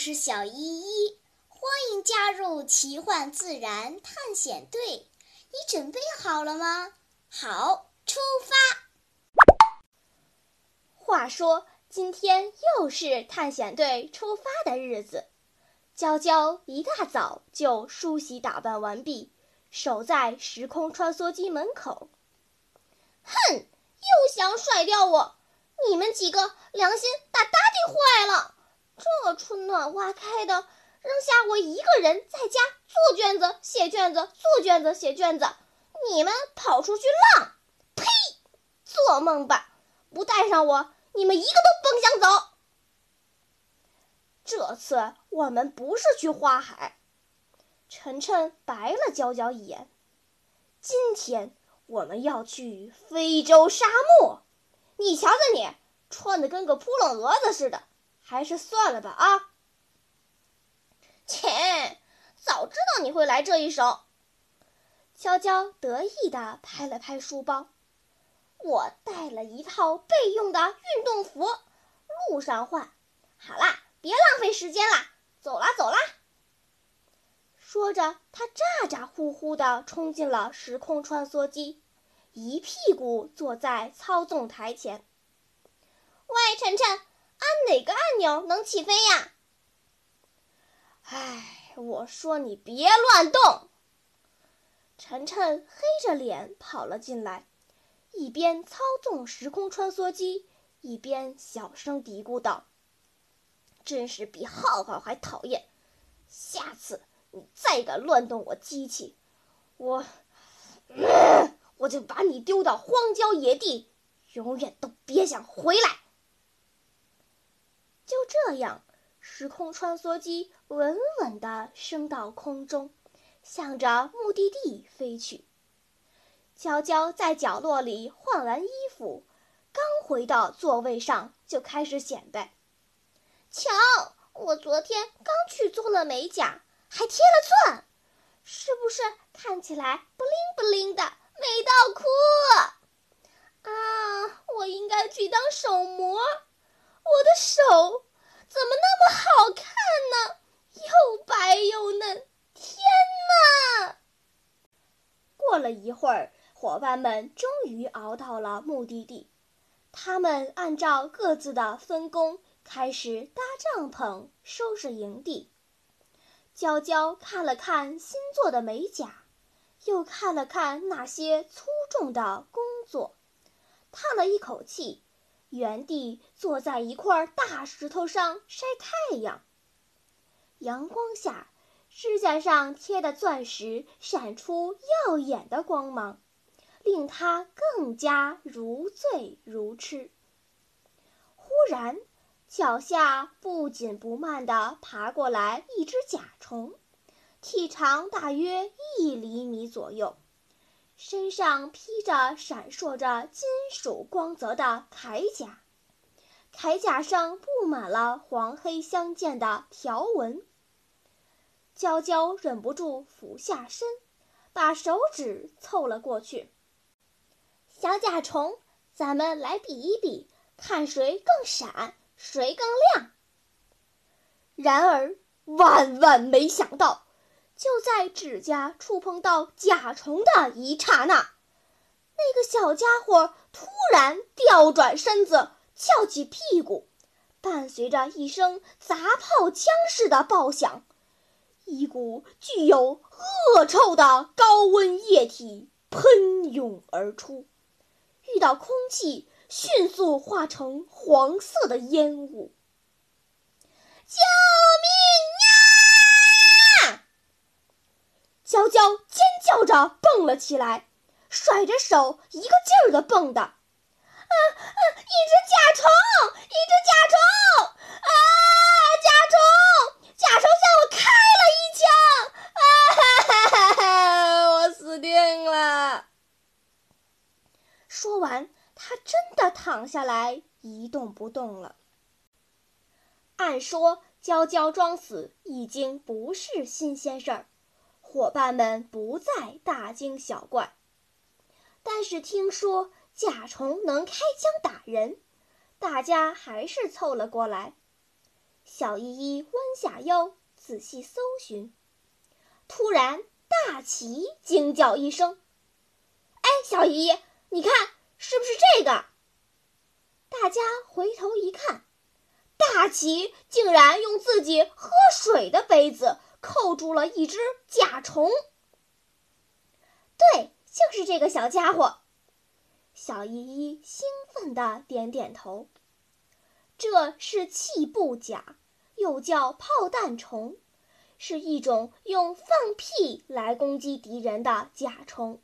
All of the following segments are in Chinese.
我是小依依，欢迎加入奇幻自然探险队。你准备好了吗？好，出发。话说，今天又是探险队出发的日子。娇娇一大早就梳洗打扮完毕，守在时空穿梭机门口。哼，又想甩掉我！你们几个良心大大的坏了！这春暖花开的，扔下我一个人在家做卷子、写卷子、做卷子、写卷子，你们跑出去浪！呸！做梦吧！不带上我，你们一个都甭想走。这次我们不是去花海。晨晨白了娇娇一眼。今天我们要去非洲沙漠。你瞧瞧你，穿的跟个扑棱蛾子似的。还是算了吧啊！切，早知道你会来这一手。娇娇得意地拍了拍书包，我带了一套备用的运动服，路上换。好啦，别浪费时间啦，走啦走啦！说着，他咋咋呼呼地冲进了时空穿梭机，一屁股坐在操纵台前。喂，晨晨。按哪个钮能起飞呀？哎，我说你别乱动！晨晨黑着脸跑了进来，一边操纵时空穿梭机，一边小声嘀咕道：“真是比浩浩还讨厌！下次你再敢乱动我机器，我，我就把你丢到荒郊野地，永远都别想回来！”就这样，时空穿梭机稳稳地升到空中，向着目的地飞去。娇娇在角落里换完衣服，刚回到座位上，就开始显摆：“瞧，我昨天刚去做了美甲，还贴了钻，是不是看起来不灵不灵的，美到哭？啊，我应该去当手模。”我的手怎么那么好看呢？又白又嫩，天哪！过了一会儿，伙伴们终于熬到了目的地。他们按照各自的分工，开始搭帐篷、收拾营地。娇娇看了看新做的美甲，又看了看那些粗重的工作，叹了一口气。原地坐在一块大石头上晒太阳。阳光下，指甲上贴的钻石闪出耀眼的光芒，令他更加如醉如痴。忽然，脚下不紧不慢地爬过来一只甲虫，体长大约一厘米左右。身上披着闪烁着金属光泽的铠甲，铠甲上布满了黄黑相间的条纹。娇娇忍不住俯下身，把手指凑了过去。小甲虫，咱们来比一比，看谁更闪，谁更亮。然而，万万没想到。就在指甲触碰到甲虫的一刹那，那个小家伙突然调转身子，翘起屁股，伴随着一声砸炮枪似的爆响，一股具有恶臭的高温液体喷涌而出，遇到空气迅速化成黄色的烟雾。救命呀！娇娇尖叫着蹦了起来，甩着手，一个劲儿的蹦的。啊啊！一只甲虫，一只甲虫！啊！甲虫，甲虫向我开了一枪！啊哈哈哈！我死定了。说完，他真的躺下来一动不动了。按说，娇娇装死已经不是新鲜事儿。伙伴们不再大惊小怪，但是听说甲虫能开枪打人，大家还是凑了过来。小依依弯下腰，仔细搜寻。突然，大奇惊叫一声：“哎，小依依，你看，是不是这个？”大家回头一看，大奇竟然用自己喝水的杯子扣住了一只甲虫。对，就是这个小家伙。小依依兴奋地点点头。这是气步甲，又叫炮弹虫，是一种用放屁来攻击敌人的甲虫。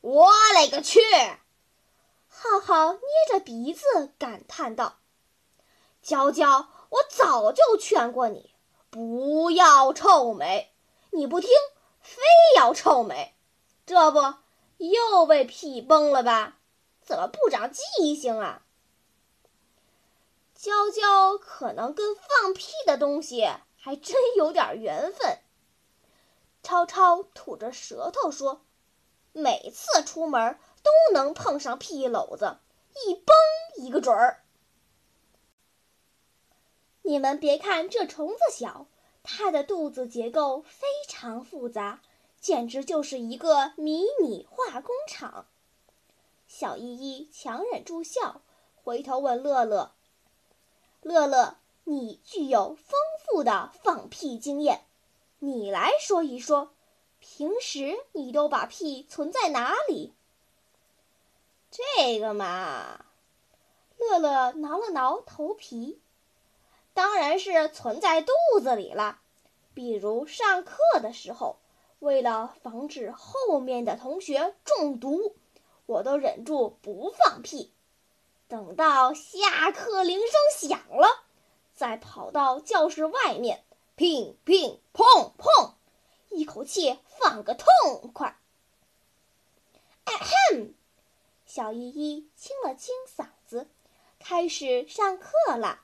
我勒个去！浩浩捏着鼻子感叹道：“娇娇，我早就劝过你不要臭美，你不听，非要臭美，这不又被屁崩了吧？怎么不长记性啊？”娇娇可能跟放屁的东西还真有点缘分。超超吐着舌头说：“每次出门。”都能碰上屁篓子，一崩一个准儿。你们别看这虫子小，它的肚子结构非常复杂，简直就是一个迷你化工厂。小依依强忍住笑，回头问乐乐：“乐乐，你具有丰富的放屁经验，你来说一说，平时你都把屁存在哪里？”这个嘛，乐乐挠了挠头皮，当然是存在肚子里了。比如上课的时候，为了防止后面的同学中毒，我都忍住不放屁，等到下课铃声响了，再跑到教室外面，乒乒砰砰，一口气放个痛快。哼小依依清了清嗓子，开始上课了。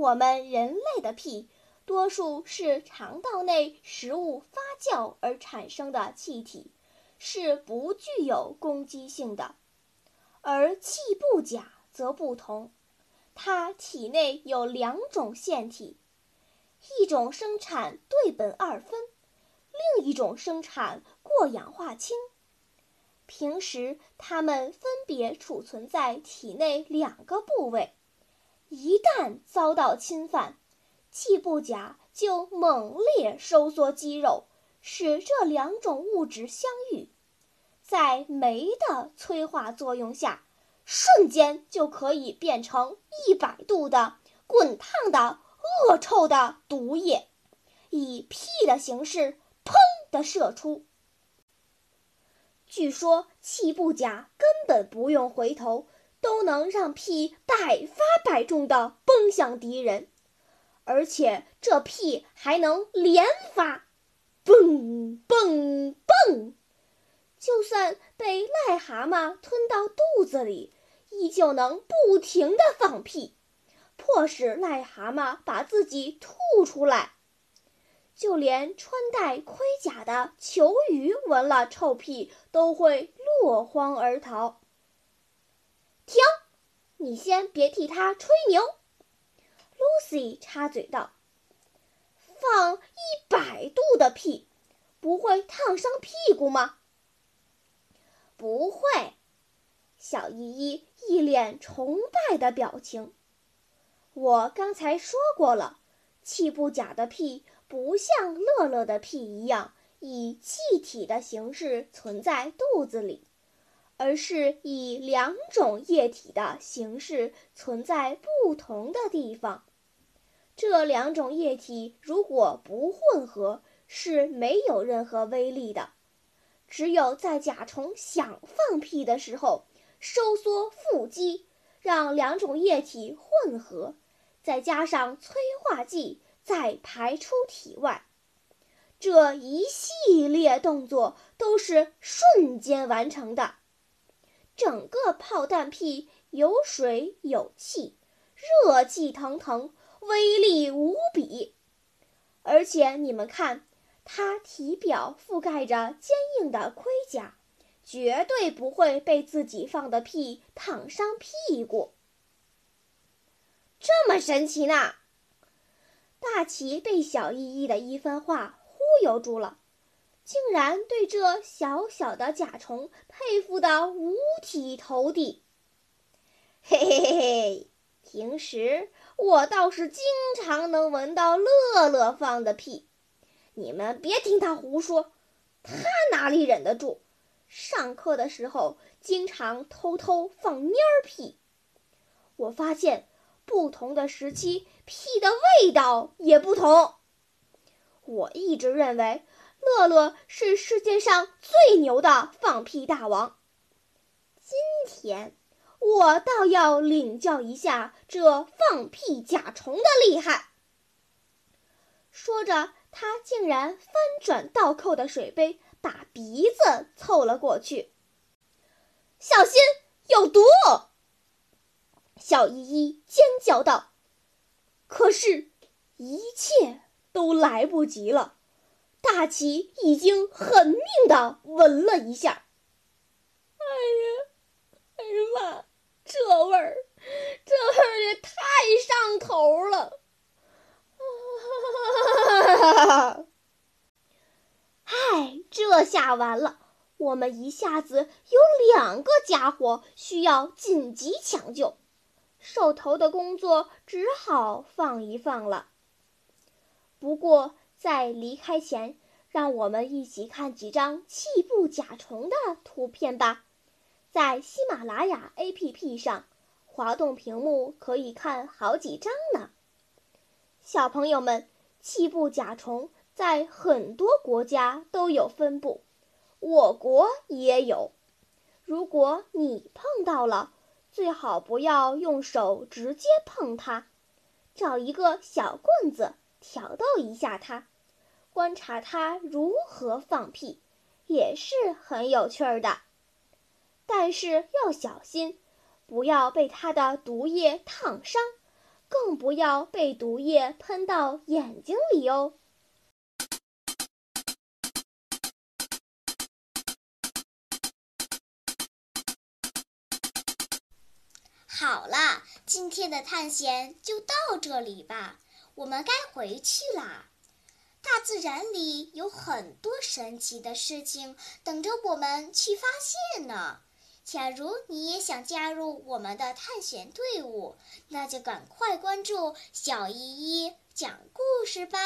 我们人类的屁，多数是肠道内食物发酵而产生的气体，是不具有攻击性的。而气步甲则不同，它体内有两种腺体，一种生产对苯二酚，另一种生产过氧化氢。平时，它们分别储存在体内两个部位，一旦遭到侵犯，气步甲就猛烈收缩肌肉，使这两种物质相遇，在酶的催化作用下，瞬间就可以变成一百度的滚烫的恶臭的毒液，以屁的形式砰的射出。据说气步甲根本不用回头，都能让屁百发百中的崩向敌人，而且这屁还能连发，蹦蹦蹦！就算被癞蛤蟆吞到肚子里，依旧能不停的放屁，迫使癞蛤蟆把自己吐出来。就连穿戴盔甲的球鱼闻了臭屁都会落荒而逃。停！你先别替他吹牛。Lucy 插嘴道：“放一百度的屁，不会烫伤屁股吗？”不会。小依依一脸崇拜的表情。我刚才说过了，气不假的屁。不像乐乐的屁一样以气体的形式存在肚子里，而是以两种液体的形式存在不同的地方。这两种液体如果不混合，是没有任何威力的。只有在甲虫想放屁的时候，收缩腹肌，让两种液体混合，再加上催化剂。再排出体外，这一系列动作都是瞬间完成的。整个炮弹屁有水有气，热气腾腾，威力无比。而且你们看，它体表覆盖着坚硬的盔甲，绝对不会被自己放的屁烫伤屁股。这么神奇呢？大奇被小依依的一番话忽悠住了，竟然对这小小的甲虫佩服得五体投地。嘿嘿嘿嘿，平时我倒是经常能闻到乐乐放的屁，你们别听他胡说，他哪里忍得住？上课的时候经常偷偷放蔫儿屁。我发现。不同的时期，屁的味道也不同。我一直认为乐乐是世界上最牛的放屁大王。今天我倒要领教一下这放屁甲虫的厉害。说着，他竟然翻转倒扣的水杯，把鼻子凑了过去。小心，有毒！小依依尖叫道：“可是，一切都来不及了。大奇已经狠命的闻了一下。哎呀，哎呀妈，这味儿，这味儿也太上头了！啊！哎，这下完了，我们一下子有两个家伙需要紧急抢救。”手头的工作只好放一放了。不过在离开前，让我们一起看几张气步甲虫的图片吧。在喜马拉雅 APP 上，滑动屏幕可以看好几张呢。小朋友们，气步甲虫在很多国家都有分布，我国也有。如果你碰到了，最好不要用手直接碰它，找一个小棍子挑逗一下它，观察它如何放屁，也是很有趣的。但是要小心，不要被它的毒液烫伤，更不要被毒液喷到眼睛里哦。好了，今天的探险就到这里吧，我们该回去啦。大自然里有很多神奇的事情等着我们去发现呢。假如你也想加入我们的探险队伍，那就赶快关注小依依讲故事吧。